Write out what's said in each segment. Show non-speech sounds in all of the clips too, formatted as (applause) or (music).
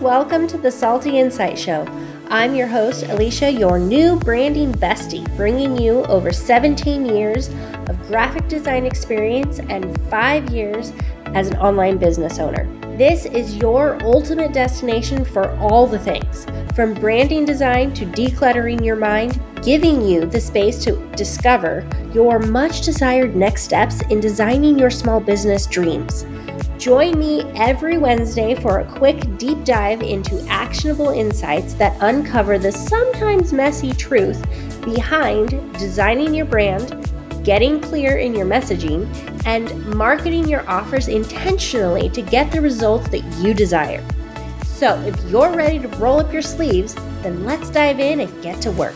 Welcome to the Salty Insight Show. I'm your host, Alisha, your new branding bestie, bringing you over 17 years of graphic design experience and five years as an online business owner. This is your ultimate destination for all the things from branding design to decluttering your mind, giving you the space to discover your much desired next steps in designing your small business dreams. Join me every Wednesday for a quick deep dive into actionable insights that uncover the sometimes messy truth behind designing your brand, getting clear in your messaging, and marketing your offers intentionally to get the results that you desire. So, if you're ready to roll up your sleeves, then let's dive in and get to work.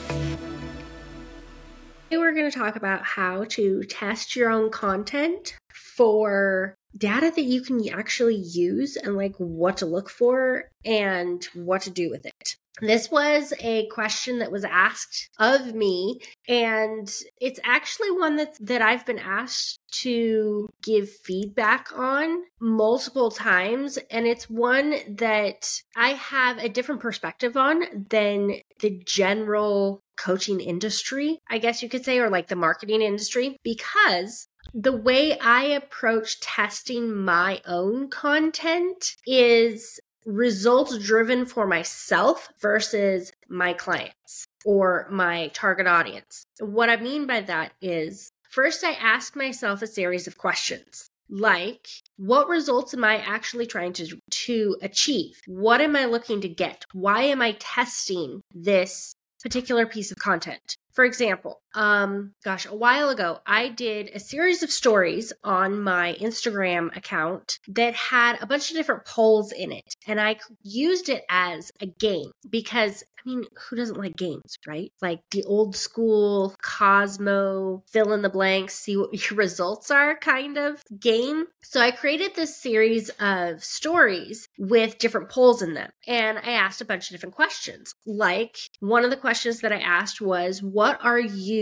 Today, we're going to talk about how to test your own content for data that you can actually use and like what to look for and what to do with it. This was a question that was asked of me and it's actually one that that I've been asked to give feedback on multiple times and it's one that I have a different perspective on than the general coaching industry, I guess you could say, or like the marketing industry, because the way I approach testing my own content is results driven for myself versus my clients or my target audience. What I mean by that is first, I ask myself a series of questions like what results am i actually trying to to achieve? What am i looking to get? Why am i testing this particular piece of content? For example, um, gosh, a while ago, I did a series of stories on my Instagram account that had a bunch of different polls in it. And I used it as a game because I mean, who doesn't like games, right? Like the old school Cosmo, fill in the blanks, see what (laughs) your results are kind of game. So I created this series of stories with different polls in them. And I asked a bunch of different questions. Like one of the questions that I asked was, what are you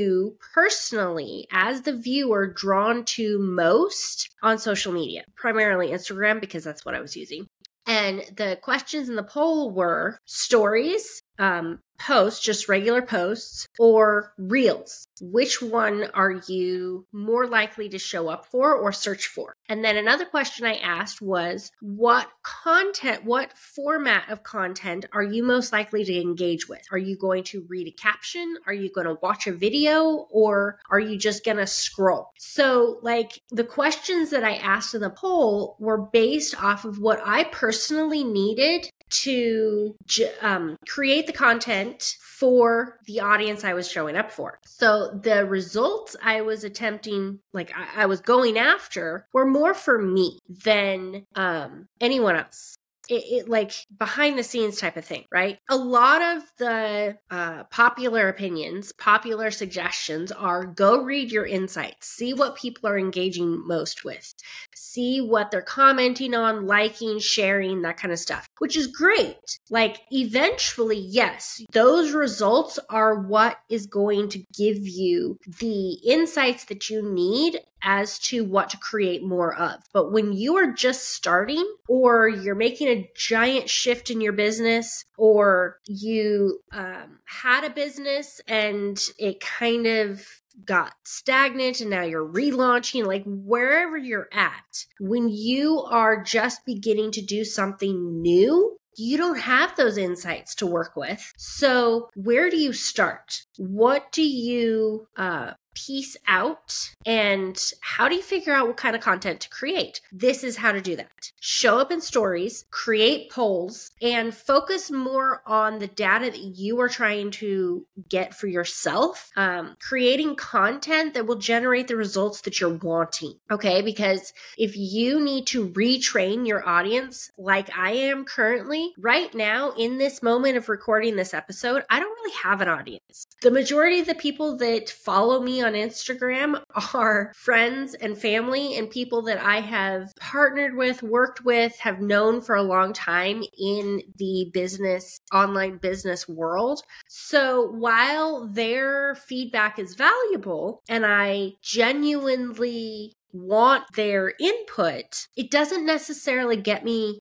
personally, as the viewer, drawn to most on social media? Primarily Instagram, because that's what I was using. And the questions in the poll were stories, um, posts, just regular posts, or reels? Which one are you more likely to show up for or search for? And then another question I asked was what content, what format of content are you most likely to engage with? Are you going to read a caption? Are you going to watch a video? Or are you just going to scroll? So, like the questions that I asked in the poll were based off of what I personally needed to um, create the content for the audience I was showing up for. So the results I was attempting, like I, I was going after, were more for me than um, anyone else it, it, like behind the scenes type of thing, right? A lot of the uh, popular opinions, popular suggestions are go read your insights, see what people are engaging most with, see what they're commenting on, liking, sharing, that kind of stuff, which is great. Like eventually, yes, those results are what is going to give you the insights that you need as to what to create more of. But when you are just starting or you're making a giant shift in your business or you um, had a business and it kind of got stagnant and now you're relaunching, like wherever you're at, when you are just beginning to do something new, you don't have those insights to work with. So, where do you start? What do you uh, piece out and how do you figure out what kind of content to create? This is how to do that. Show up in stories, create polls, and focus more on the data that you are trying to get for yourself. Um, creating content that will generate the results that you're wanting. Okay. Because if you need to retrain your audience like I am currently, right now in this moment of recording this episode, I don't really have an audience. The majority of the people that follow me on Instagram (laughs) are friends and family and people that I have partnered with, worked with, have known for a long time in the business, online business world. So while their feedback is valuable and I genuinely want their input, it doesn't necessarily get me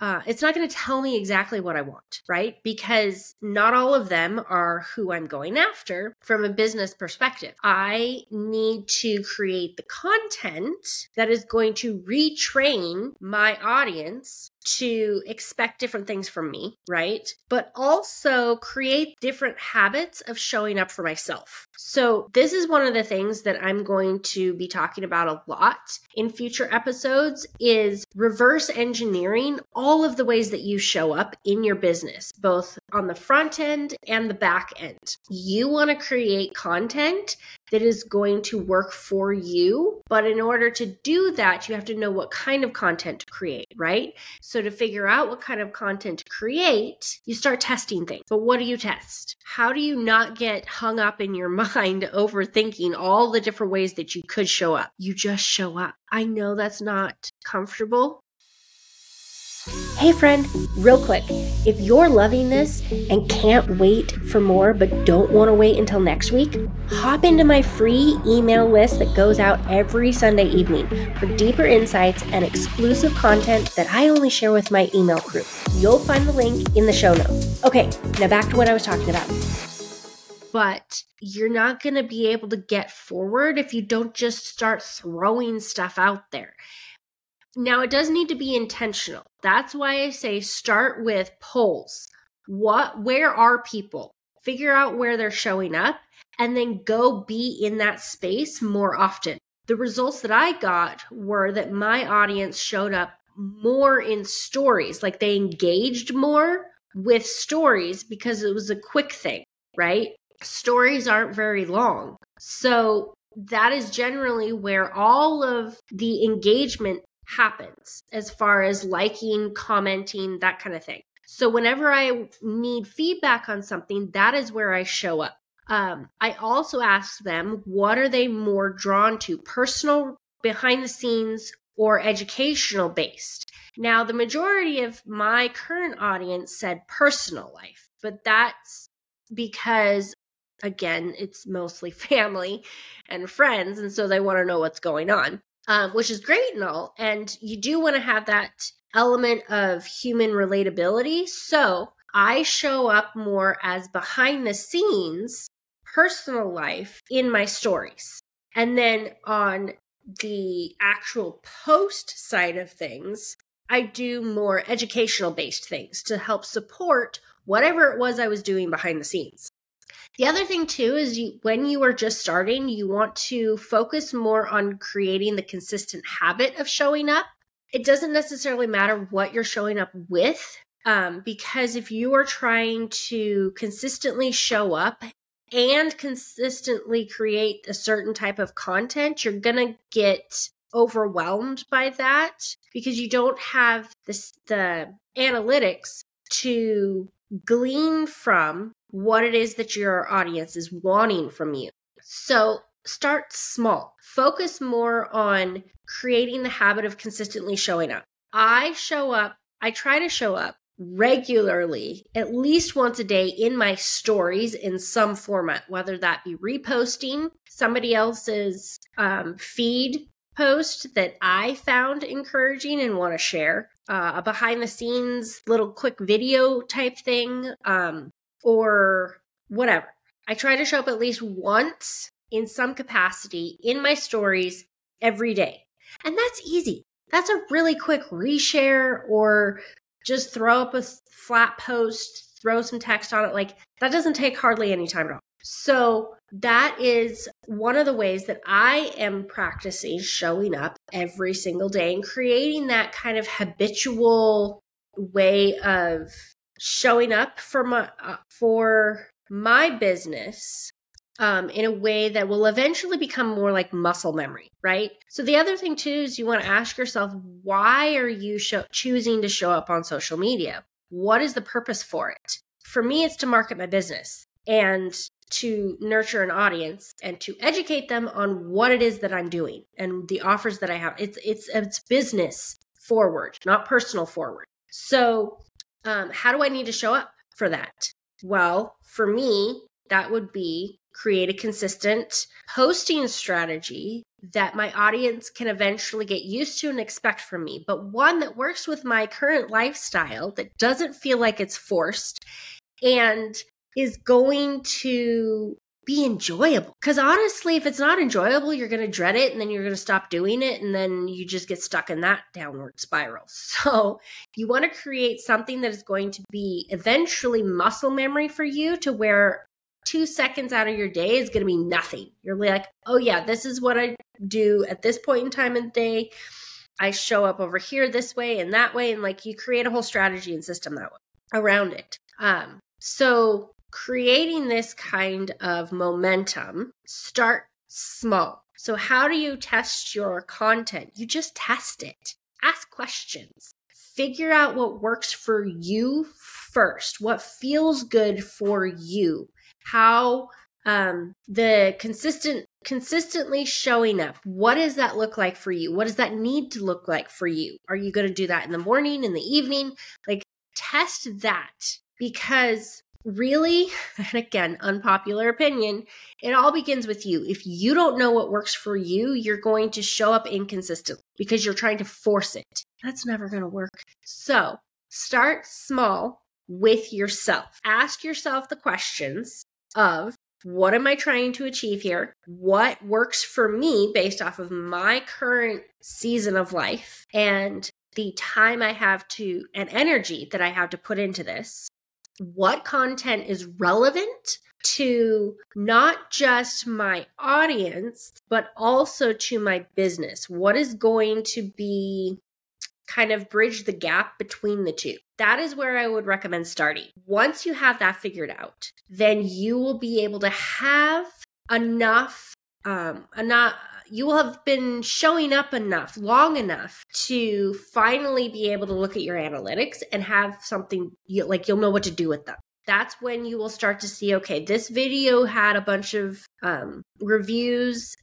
uh, it's not going to tell me exactly what I want, right? Because not all of them are who I'm going after from a business perspective. I need to create the content that is going to retrain my audience to expect different things from me, right? But also create different habits of showing up for myself. So, this is one of the things that I'm going to be talking about a lot in future episodes is reverse engineering all of the ways that you show up in your business, both on the front end and the back end. You want to create content that is going to work for you. But in order to do that, you have to know what kind of content to create, right? So to figure out what kind of content to create, you start testing things. But what do you test? How do you not get hung up in your (laughs) mind overthinking all the different ways that you could show up? You just show up. I know that's not comfortable, Hey, friend, real quick, if you're loving this and can't wait for more but don't want to wait until next week, hop into my free email list that goes out every Sunday evening for deeper insights and exclusive content that I only share with my email crew. You'll find the link in the show notes. Okay, now back to what I was talking about but you're not going to be able to get forward if you don't just start throwing stuff out there. Now, it does need to be intentional. That's why I say start with polls. What, where are people? Figure out where they're showing up and then go be in that space more often. The results that I got were that my audience showed up more in stories, like they engaged more with stories because it was a quick thing, right? Stories aren't very long. So that is generally where all of the engagement happens as far as liking, commenting, that kind of thing. So whenever I need feedback on something, that is where I show up. Um, I also ask them what are they more drawn to, personal, behind the scenes, or educational based. Now, the majority of my current audience said personal life, but that's because again, it's mostly (laughs) family and friends, and so they want to know what's going on um, which is great and all. And you do want to have that element of human relatability. So I show up more as behind the scenes personal life in my stories. And then on the actual post side of things, I do more educational based things to help support whatever it was I was doing behind the scenes. The other thing too is you, when you are just starting, you want to focus more on creating the consistent habit of showing up. It doesn't necessarily matter what you're showing up with, um, because if you are trying to consistently show up and consistently create a certain type of content, you're to get overwhelmed by that because you don't have this, the analytics to glean from what it is that your audience is wanting from you. So start small. Focus more on creating the habit of consistently showing up. I show up, I try to show up regularly, at least once a day in my stories in some format, whether that be reposting somebody else's um, feed post that I found encouraging and want to share, uh, a behind the scenes little quick video type thing, um, or whatever. I try to show up at least once in some capacity in my stories every day. And that's easy. That's a really quick reshare or just throw up a flat post, throw some text on it. Like that doesn't take hardly any time at all. So that is one of the ways that I am practicing showing up every single day and creating that kind of habitual way of showing up for my uh, for my business um, in a way that will eventually become more like muscle memory, right? So the other thing too is you want to ask yourself, why are you show- choosing to show up on social media? What is the purpose for it? For me, it's to market my business and to nurture an audience and to educate them on what it is that I'm doing and the offers that I have. It's it's it's business forward, not personal forward. So um, how do I need to show up for that? Well, for me, that would be create a consistent posting strategy that my audience can eventually get used to and expect from me, but one that works with my current lifestyle that doesn't feel like it's forced and is going to be enjoyable. Because honestly, if it's not enjoyable, you're going to dread it and then you're going to stop doing it. And then you just get stuck in that downward spiral. (laughs) So you want to create something that is going to be eventually muscle memory for you to where two seconds out of your day is going to be nothing. You're like, oh, yeah, this is what I do at this point in time in the day. I show up over here this way and that way. And like you create a whole strategy and system that way around it. Um, so creating this kind of momentum, start small. So, how do you test your content? You just test it, ask questions, figure out what works for you first, what feels good for you, how um, the consistent consistently showing up. What does that look like for you? What does that need to look like for you? Are you going to do that in the morning in the evening? Like test that because really, (laughs) and again, unpopular opinion, it all begins with you. If you don't know what works for you, you're going to show up inconsistent because you're trying to force it. That's never going to work. So start small with yourself. Ask yourself the questions of what am I trying to achieve here? What works for me based off of my current season of life and the time I have to and energy that I have to put into this? What content is relevant to not just my audience, but also to my business. What is going to be kind of bridge the gap between the two? That is where I would recommend starting. Once you have that figured out, then you will be able to have enough um enough you will have been showing up enough, long enough to finally be able to look at your analytics and have something you, like you'll know what to do with them. That's when you will start to see okay, this video had a bunch of um, reviews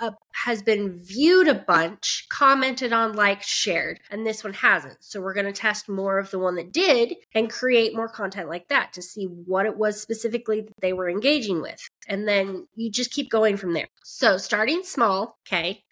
uh, has been viewed a bunch, commented on, liked, shared, and this one hasn't. So we're going to test more of the one that did and create more content like that to see what it was specifically that they were engaging with. And then you just keep going from there. So starting small, okay.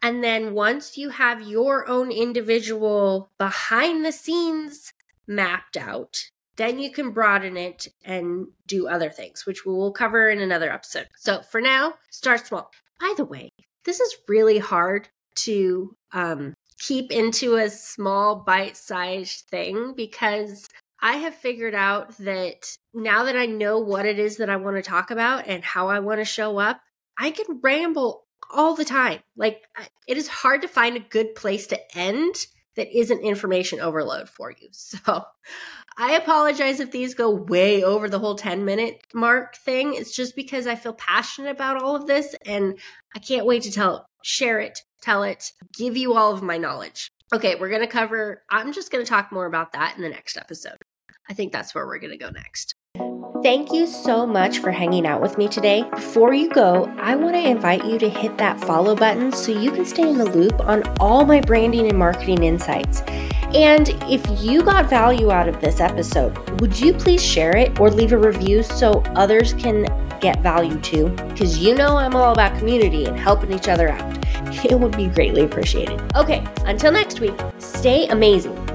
And then once you have your own individual behind the scenes mapped out, then you can broaden it and do other things, which we will cover in another episode. So for now, start small. By the way, this is really hard to um, keep into a small bite sized thing because I have figured out that now that I know what it is that I want to talk about and how I want to show up, I can ramble all the time. Like, it is hard to find a good place to end that isn't information overload for you. (laughs) So I apologize if these go way over the whole 10 minute mark thing. It's just because I feel passionate about all of this and I can't wait to tell, share it, tell it, give you all of my knowledge. Okay, we're going to cover, I'm just going to talk more about that in the next episode. I think that's where we're going to go next. Thank you so much for hanging out with me today. Before you go, I want to invite you to hit that follow button so you can stay in the loop on all my branding and marketing insights. And if you got value out of this episode, would you please share it or leave a review so others can get value too? Because you know I'm all about community and helping each other out. (laughs) It would be greatly appreciated. Okay, until next week, stay amazing